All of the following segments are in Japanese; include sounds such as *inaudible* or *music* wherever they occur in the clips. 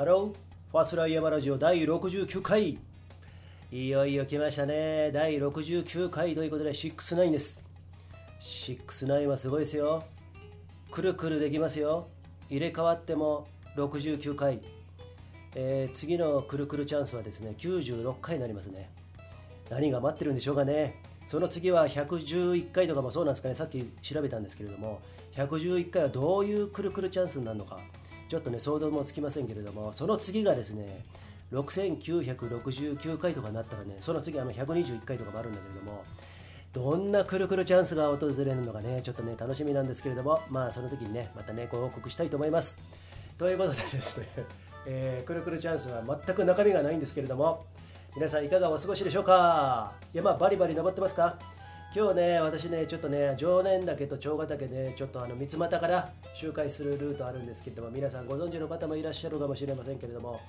ハロー、ファスライヤマラジオ第69回。いよいよ来ましたね。第69回ということで、69です。69はすごいですよ。くるくるできますよ。入れ替わっても69回。えー、次のくるくるチャンスはですね、96回になりますね。何が待ってるんでしょうかね。その次は111回とかもそうなんですかね、さっき調べたんですけれども、111回はどういうくるくるチャンスになるのか。ちょっとね想像もつきませんけれどもその次がですね6969回とかになったらねその次あの121回とかもあるんだけれどもどんなくるくるチャンスが訪れるのかねちょっとね楽しみなんですけれどもまあその時にねまたねご報告したいと思います。ということでですね、*laughs* えー、くるくるチャンスは全く中身がないんですけれども皆さんいかがお過ごしでしょうか？山バリバリ登ってますか？今日ね、私ね、ちょっとね、常念岳と長ヶ岳で、ちょっとあの三俣から周回するルートあるんですけれども、皆さんご存知の方もいらっしゃるかもしれませんけれども、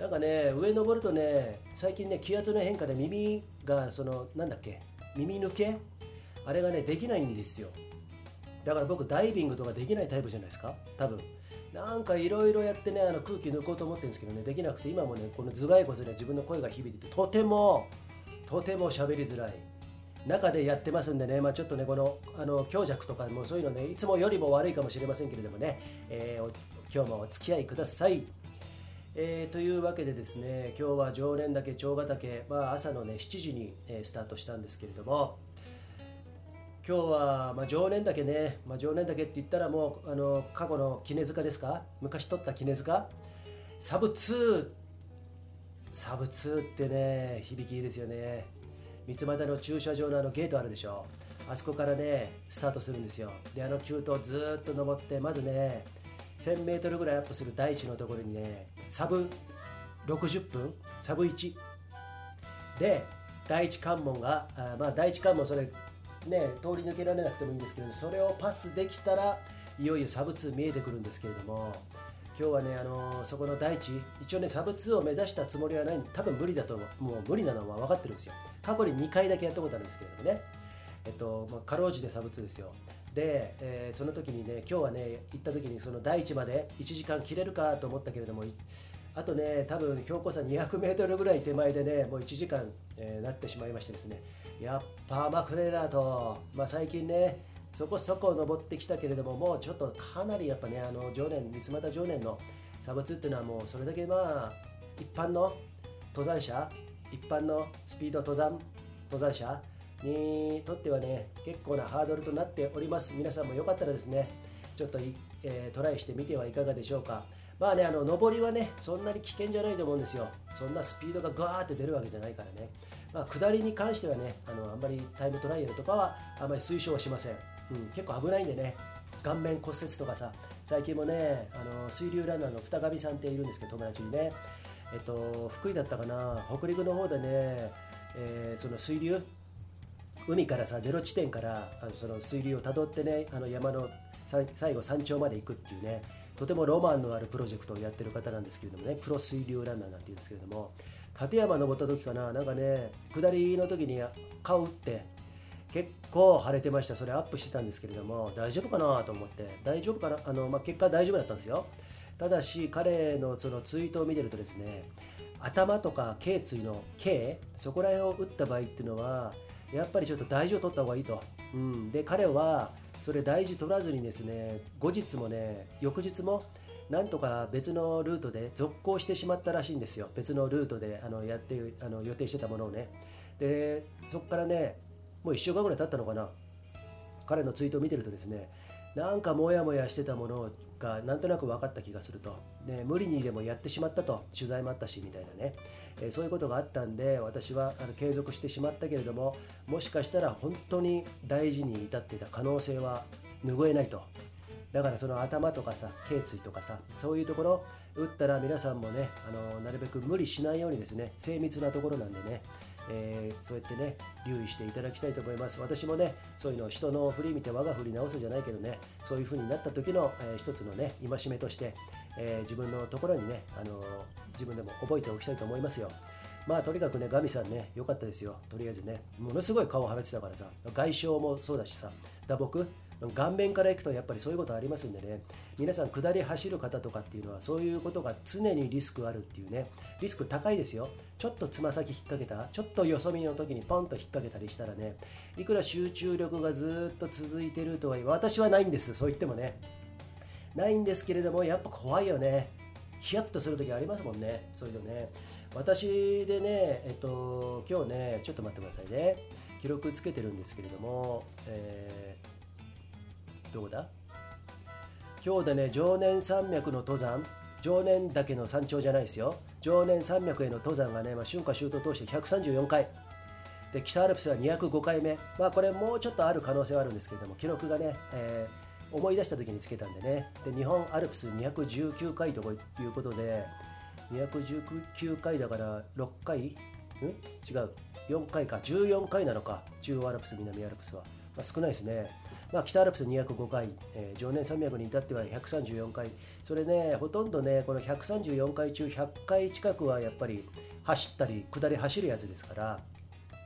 なんかね、上登るとね、最近ね、気圧の変化で耳が、その、なんだっけ、耳抜け？あれがね、できないんですよ。だから僕、ダイビングとかできないタイプじゃないですか、多分。なんかいろいろやってね、あの空気抜こうと思ってるんですけどね、できなくて、今もね、この頭蓋骨で自分の声が響いてて、とても、とても喋りづらい。中でやってますんでね、まあ、ちょっとね、このあの強弱とかもそういうのね、いつもよりも悪いかもしれませんけれどもね、えー、今日もお付き合いください。えー、というわけでですね、今日は常連岳、長ヶ岳、まあ、朝のね、7時に、えー、スタートしたんですけれども、今日は、まあ、常年岳ね、まあ、常年岳って言ったらもうあの過去の杵塚ですか？昔取った杵塚？サブ2サブ2ってね響きいいですよね。三俣の駐車場のあのゲートあるでしょ。あそこからねスタートするんですよ。であの急登ずっと登ってまずね 1000m ぐらいアップする大地のところにねサブ60分サブ1で第一関門があまあ第一関門それね通り抜けられなくてもいいんですけどそれをパスできたらいよいよサブ2見えてくるんですけれども今日はね、あのー、そこの大地、一応ね、サブ2を目指したつもりはない多分無理だと思う、もう無理なのは分かってるんですよ。過去に2回だけやったことあるんですけれどもね、えっと、まあ、かろうじてサブ2ですよ。で、えー、その時にね、今日はね、行った時にその大地まで1時間切れるかと思ったけれども、あとね、多分標高差200メートルぐらい手前でね、もう1時間、えー、なってしまいましてですね、やっぱ甘くねえなと、まあ、最近ね、そこそこ登ってきたけれども、もうちょっとかなりやっぱね、あの常年、三俣常年のサブ2っていうのはもうそれだけまあ、一般の登山者、一般のスピード登山登山者にとってはね、結構なハードルとなっております。皆さんもよかったらですね、ちょっと、えー、トライしてみてはいかがでしょうか。まあね、あの上りはね、そんなに危険じゃないと思うんですよ。そんなスピードがガーって出るわけじゃないからね。まあ、下りに関してはね、あのあんまりタイムトライアルとかはあんまり推奨はしません。うん、結構危ないんでね顔面骨折とかさ最近もねあの水流ランナーの二上さんっているんですけど友達にね。えっと福井だったかな北陸の方でね、えー、その水流海からさゼロ地点からあのその水流をたどってねあの山の最後山頂まで行くっていうねとてもロマンのあるプロジェクトをやってる方なんですけれどもねプロ水流ランナーなんて言うんですけれども立山登った時かななんかね下りの時に顔打って結構晴れてました。それアップしてたんですけれども大丈夫かなと思って。大丈夫かな？あの、まあ、結果大丈夫だったんですよ。ただし彼のそのツイートを見てるとですね頭とか頸椎の頸そこら辺を打った場合っていうのはやっぱりちょっと大事を取った方がいいと、うん、で彼はそれ大事取らずにですね後日もね翌日もなんとか別のルートで続行してしまったらしいんですよ。別のルートであのやってあの予定してたものをね。でそこからねもう1週間ぐらい経ったのかな。彼のツイートを見てるとですねなんかモヤモヤしてたものがなんとなく分かった気がすると、ね、無理にでもやってしまったと取材もあったしみたいなね、えー、そういうことがあったんで私はあの継続してしまったけれどももしかしたら本当に大事に至っていた可能性は拭えないと。だからその頭とかさ頸椎とかさそういうところ打ったら皆さんもねあのなるべく無理しないようにですね精密なところなんでねえー、そうやってね留意していただきたいと思います。私もねそういうの人の振り見て我が振り直すじゃないけどねそういう風になった時の、えー、一つのね戒めとして、えー、自分のところにね、あの自分でも覚えておきたいと思いますよ。まあとにかくねガミさんね良かったですよ。とりあえずねものすごい顔を腫れてたからさ外傷もそうだしさ打撲顔面からいくとやっぱりそういうことありますんでね。皆さん下り走る方とかっていうのはそういうことが常にリスクあるっていうね。リスク高いですよ。ちょっとつま先引っ掛けたちょっとよそ見の時にポンと引っ掛けたりしたらね。いくら集中力がずっと続いてるとはいえ私はないんです。そう言ってもね。ないんですけれどもやっぱ怖いよね。ヒヤッとする時ありますもんね。そういうのね。私でねえっと今日ねちょっと待ってくださいね。記録つけてるんですけれども、えー、どこだ？今日でね常年山脈の登山常年岳の山頂じゃないですよ。常年山脈への登山がね、まあ、春夏秋冬通して134回。で北アルプスは205回目、まあ、これもうちょっとある可能性はあるんですけれども記録がね、えー思い出した時につけたんでね。で日本アルプス219回ということで219回だから6回？ん？違う。4回か。14回なのか。中央アルプス南アルプスは、まあ、少ないですね、まあ、北アルプス205回、えー、常年山脈に至っては134回。それねほとんどねこの134回中100回近くはやっぱり走ったり下り走るやつですから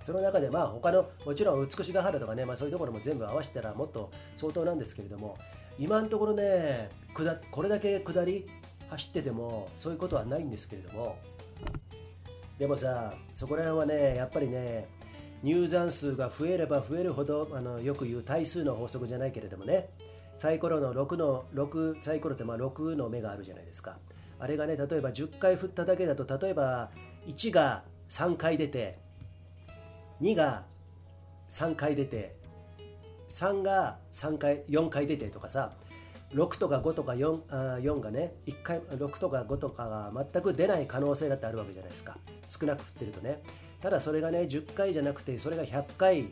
その中でまあ他のもちろん美しが原とかね、まあ、そういうところも全部合わせたらもっと相当なんですけれども今のところね下これだけ下り走っててもそういうことはないんですけれどもでもさそこら辺はねやっぱりね入山数が増えれば増えるほどあのよく言う対数の法則じゃないけれどもね。サイコロの6の6サイコロってまあ6の目があるじゃないですか。あれがね例えば10回振っただけだと例えば1が3回出て2が3回出て3が3回4回出てとかさ6とか5とか 4, あ4がね1回6とか5とかが全く出ない可能性だってあるわけじゃないですか。少なく振ってるとね。ただそれがね10回じゃなくてそれが100回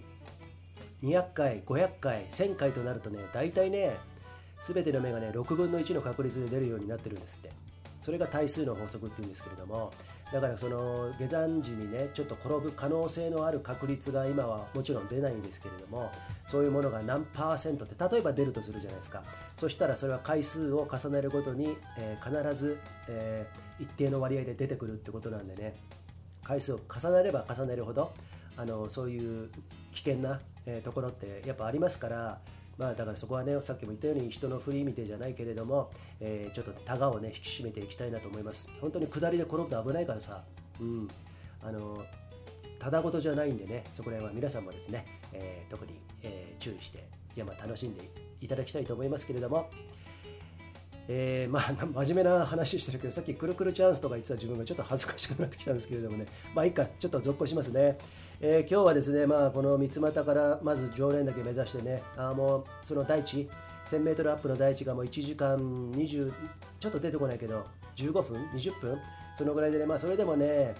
200回500回1000回となるとね大体ね全ての目がね6分の1の確率で出るようになってるんですって。それが対数の法則っていうんですけれどもだからその下山時にねちょっと転ぶ可能性のある確率が今はもちろん出ないんですけれどもそういうものが何パーセントって例えば出るとするじゃないですか。そしたらそれは回数を重ねるごとに、えー、必ず、えー、一定の割合で出てくるってことなんでね。回数を重ねれば重ねるほどあのそういう危険な、え、ところってやっぱありますからまあだからそこはねさっきも言ったように人の振り見てじゃないけれども、えー、ちょっとタガをね引き締めていきたいなと思います。本当に下りで転ぶと危ないからさ。うん。あのただごとじゃないんでねそこら辺は皆さんもですね、えー、特に、えー、注意して山楽しんでいただきたいと思いますけれどもえー、まあ真面目な話してるけどさっきくるくるチャンスとか言ってた自分がちょっと恥ずかしくなってきたんですけれどもね。まあいいかちょっと続行しますね、えー、今日はですねまあこの三股からまず常連だけ目指してねあもうその大地 1000m アップの大地がもう1時間20ちょっと出てこないけど15分20分そのぐらいでねまあそれでもね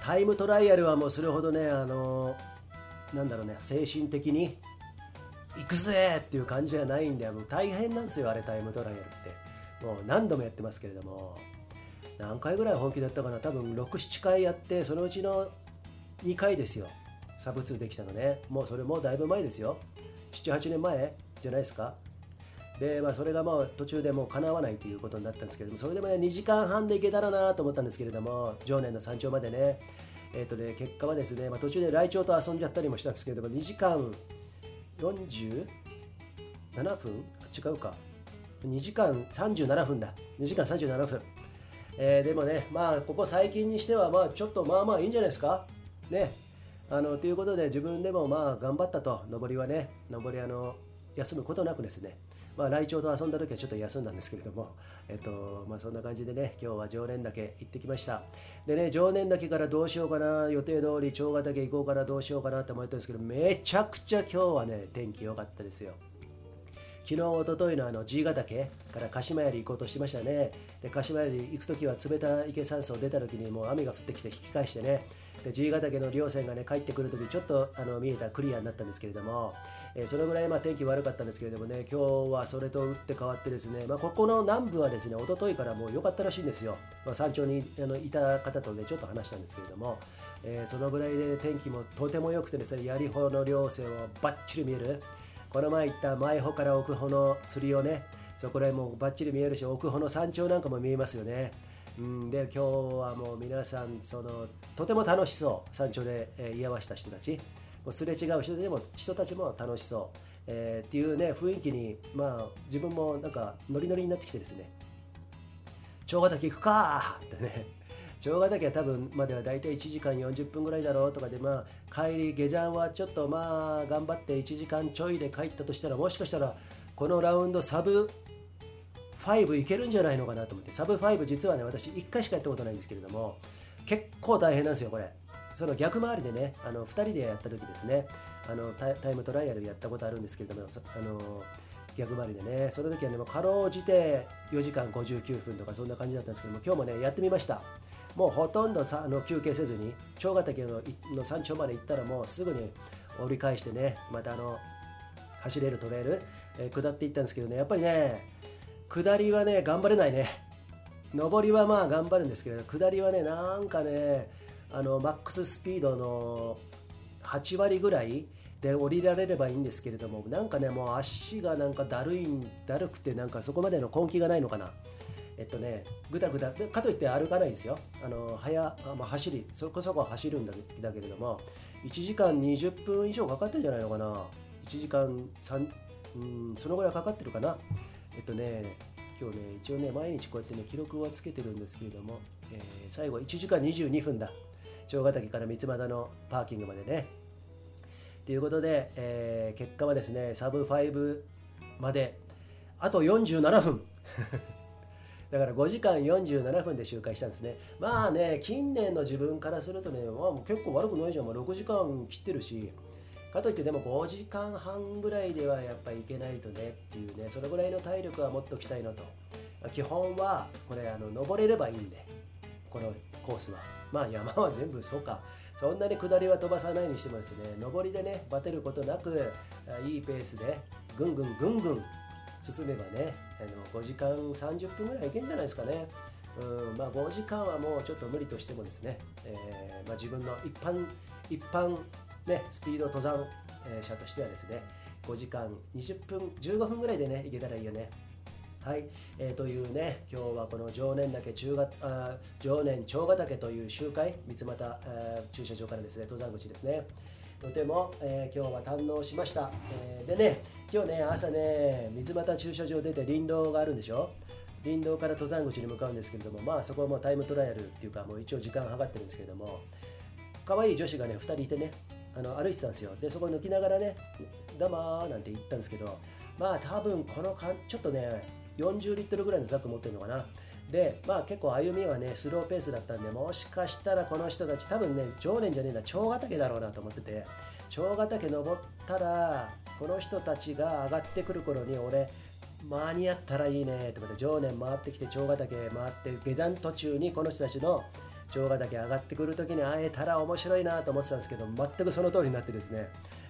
タイムトライアルはもうそれほどねあのなんだろうね精神的に行くぜっていう感じじゃないんでもう大変なんですよあれタイムトライアルってもう何度もやってますけれども。何回ぐらい本気だったかな。多分67回やってそのうちの2回ですよ。サブ2できたのね。もうそれもだいぶ前ですよ。78年前じゃないですか。でまあそれがもう途中でもう叶わないということになったんですけどもそれでもね2時間半で行けたらなと思ったんですけれども常年の山頂までね。えーとね、結果はですね、まあ、途中でライチョウと遊んじゃったりもしたんですけれども2時間47分？違うか。2時間37分だ。2時間37分、えー、でもねまあここ最近にしてはまあちょっとまあまあいいんじゃないですか？ね。あのということで自分でもまあ頑張ったと。上りはね上りあの休むことなくですね。まあ、ライチョウと遊んだ時はちょっと休んだんですけれども、えっとまあ、そんな感じでね、今日は常年岳行ってきました。でね、常年岳からどうしようかな、予定通り長ヶ岳行こうかな、どうしようかなって思ったんですけど、めちゃくちゃ今日はね、天気良かったですよ。昨日、おとといのあの G ヶ岳から鹿島槍行こうとしてましたね。で、鹿島槍行く時は冷たい池山荘出た時にもう雨が降ってきて引き返してね、で G ヶ岳の稜線がね帰ってくる時ちょっとあの見えたクリアになったんですけれども、えー、そのぐらいまあ天気悪かったんですけれどもね今日はそれと打って変わってですね、まあ、ここの南部はですね一昨日からもう良かったらしいんですよ、まあ、山頂にあのいた方とねちょっと話したんですけれども、えー、そのぐらいで天気もとても良くてですね槍穂の稜線をバッチリ見える。この前行った前穂から奥穂の釣りをねそこら辺もバッチリ見えるし奥穂の山頂なんかも見えますよね。うん、で今日はもう皆さんそのとても楽しそう。山頂で、えー、居合わせた人たち。すれ違う人でも人たちも楽しそう。えー、っていうね雰囲気にまあ自分もなんかノリノリになってきてですね長ヶ岳行くかってね長ヶ岳は多分までは大体1時間40分ぐらいだろうとかでまあ帰り下山はちょっとまあ頑張って1時間ちょいで帰ったとしたらもしかしたらこのラウンドサブ5いけるんじゃないのかなと思って。サブ5実はね私1回しかやったことないんですけれども結構大変なんですよこれ。その逆回りでねあの2人でやった時ですね。あのタイムトライアルやったことあるんですけれどもあの逆張りでねその時はねもうかろうじて4時間59分とかそんな感じだったんですけども今日もねやってみました。もうほとんどさあの休憩せずに長ヶ岳のの山頂まで行ったらもうすぐに折り返してねまたあの走れるトレイル、えー、下っていったんですけどねやっぱりね下りはね頑張れないね。上りはまあ頑張るんですけど下りはねなんかねあのマックススピードの8割ぐらいで降りられればいいんですけれどもなんかねもう足がなんかだるいだるくてなんかそこまでの根気がないのかな。えっとねぐだぐだかといって歩かないですよ。あの早、まあ、走りそこそこ走るんだだけれども1時間20分以上かかってるんじゃないのかな。1時間3うんそのぐらいかかってるかな。えっとね今日ね一応ね毎日こうやってね記録はつけてるんですけれども、えー、最後1時間22分だ。長ヶ岳から三俣のパーキングまでね。ということで、えー、結果はですねサブ5まであと47分。*laughs* だから5時間47分で周回したんですね。まあね近年の自分からするとね、まあ、もう結構悪くないじゃん、まあ、6時間切ってるし。かといってでも5時間半ぐらいではやっぱりいけないとねっていうねそれぐらいの体力はもっときたいのと。基本はこれあの登れればいいんで。このコースは。まあ山は全部そうかそんなに下りは飛ばさないにしてもですね上りでねバテることなくいいペースでぐんぐんぐんぐん進めばねあの5時間30分ぐらいいけんじゃないですかね。うんまあ、5時間はもうちょっと無理としてもですね、えー、まあ、自分の一般一般、ね、スピード登山者としてはですね5時間20分15分ぐらいでね行けたらいいよね。はい、えー、というね今日はこの常年岳中があ常年長ヶ岳という集会三俣、えー、駐車場からですね登山口ですね。とても、えー、今日は堪能しました、えー、でね今日ね朝ね三俣駐車場出て林道があるんでしょ？林道から登山口に向かうんですけれどもまあそこはもうタイムトライアルっていうかもう一応時間計ってるんですけれども可愛い女子がね2人いてねあの歩いてたんですよ。でそこ抜きながらね「どうも」なんて言ったんですけどまあ多分このかんちょっとね40リットルぐらいのザック持ってるのかな。でまあ結構歩みはねスローペースだったんでもしかしたらこの人たち多分ね常年じゃねえな長ヶ岳だろうなと思ってて長ヶ岳登ったらこの人たちが上がってくる頃に俺間に合ったらいいねってことで常年回ってきて長ヶ岳回って下山途中にこの人たちの長ヶ岳上がってくる時に会えたら面白いなと思ってたんですけど全くその通りになってですね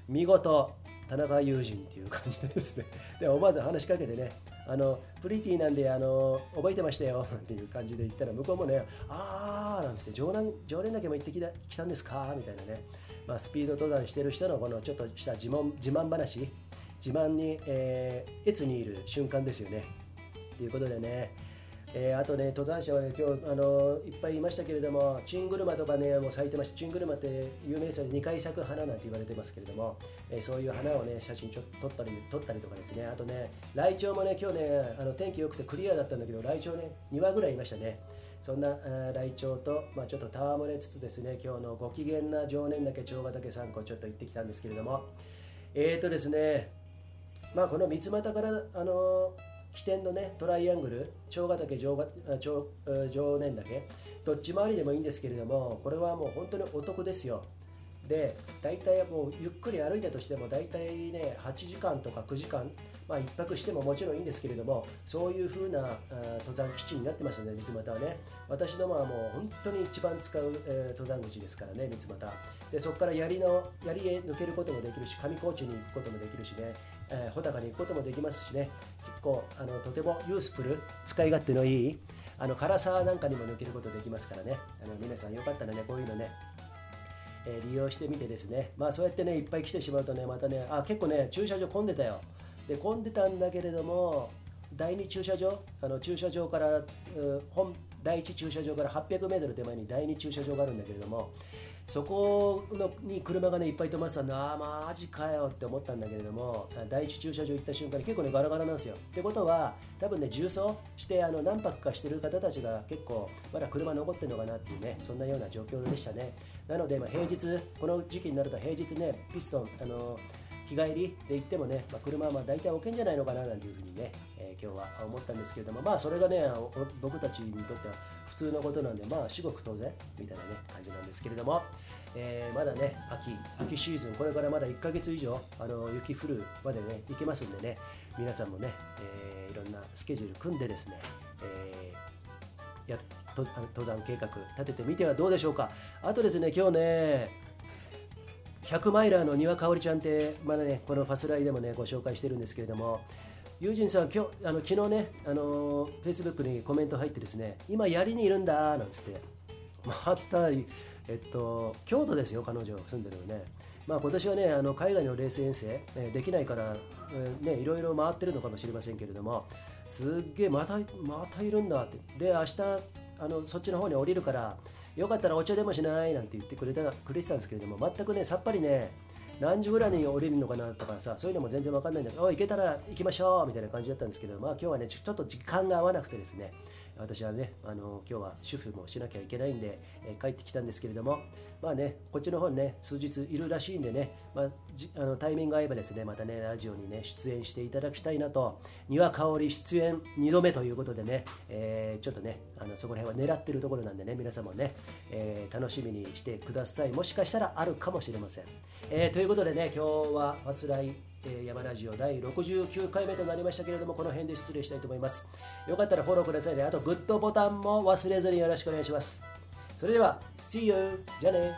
見事田中友人っていう感じですね。で思わず話しかけてねあのプリティなんであの覚えてましたよ *laughs* っていう感じで言ったら向こうもねああなんつって常連常連だけも行ってきた来たんですかみたいなね、まあ、スピード登山してる人のこのちょっとした自慢自慢話自慢に、えー、越にいる瞬間ですよね。ということでねえー、あとね、登山者はね、今日あのいっぱいいましたけれども、チングルマとかね、もう咲いてまして、チングルマって有名ですよね、2回咲く花なんて言われてますけれども、えー、そういう花をね、写真ちょっ撮ったり撮ったりとかですね、あとね、ライチョウもね、今日ね、あの天気良くてクリアだったんだけど、ライチョウね、2羽ぐらいいましたね。そんなライチョウと、まあ、ちょっと戯れつつですね、今日のご機嫌な常年岳、長ヶ岳3個ちょっと行ってきたんですけれども、えーとですね、まあ、この三俣から、あのー起点のねトライアングル長ヶ岳上上上年岳どっち回りでもいいんですけれどもこれはもう本当にお得ですよ。で大体もうゆっくり歩いたとしても大体ね8時間とか9時間まあ1泊してももちろんいいんですけれどもそういう風な登山基地になってますよね三俣はね。私どもはもう本当に一番使う、えー、登山口ですからね三俣。でそこから槍の槍へ抜けることもできるし上高地に行くこともできるしね。えー、穂高に行くこともできますしね。結構あのとてもユースプル使い勝手のいいあの唐沢なんかにも抜けることできますからね。あの皆さんよかったらねこういうのねえー、利用してみてですね。まあそうやってねいっぱい来てしまうとねまたねあ結構ね駐車場混んでたよ。で混んでたんだけれども第2駐車場あの駐車場から本第1駐車場から800メートル手前に第2駐車場があるんだけれどもそこのに車がねいっぱい止まってたんでああマジかよって思ったんだけれども第一駐車場行った瞬間に結構ねガラガラなんですよ。ってことは多分ね重曹してあの何泊かしてる方たちが結構まだ車残ってるのかなっていうねそんなような状況でしたね。なので、まあ、平日この時期になると平日ねピストンあの日帰りで行ってもね、まあ、車はまあ大体置けんじゃないのかななんていうふうにね、えー、今日は思ったんですけれどもまあそれがね僕たちにとっては普通のことなんでまあ至極当然みたいなね感じなんですけれども、えー、まだね秋秋シーズンこれからまだ1ヶ月以上あの雪降るまでね行けますんでね皆さんもね、えー、いろんなスケジュール組んでですね、えー、や登山計画立ててみてはどうでしょうか。あとですね今日ね100マイラーの丹羽香織ちゃんって、まだね、このファスライでもね、ご紹介してるんですけれども、友人さん、今日あの昨日ね、あのフェイスブックにコメント入ってですね、今、槍にいるんだなんつって、また、えっと、京都ですよ、彼女、住んでるのね。まあ、今年はね、あの海外のレース遠征、えできないから、えね、いろいろ回ってるのかもしれませんけれども、すっげえ、また、またいるんだって。で、明日あのそっちの方に降りるから、よかったらお茶でもしないなんて言ってくれたくれてたんですけれども全くねさっぱりね何時ぐらいに降りるのかなとかさそういうのも全然分かんないんだけど行けたら行きましょうみたいな感じだったんですけどまあ今日はねちょっと時間が合わなくてですね私はねあの今日は主婦もしなきゃいけないんで、え、帰ってきたんですけれどもまあねこっちの方にね数日いるらしいんでね、まあ、あのタイミング合えばですねまたねラジオにね出演していただきたいなと丹羽香織出演2度目ということでね、えー、ちょっとねあのそこら辺は狙ってるところなんでね皆さんもね、えー、楽しみにしてください。もしかしたらあるかもしれません、えということでね今日はファスライえー、山ラジオ第69回目となりましたけれどもこの辺で失礼したいと思います。よかったらフォローくださいね。あとグッドボタンも忘れずによろしくお願いします。それでは See you! じゃあね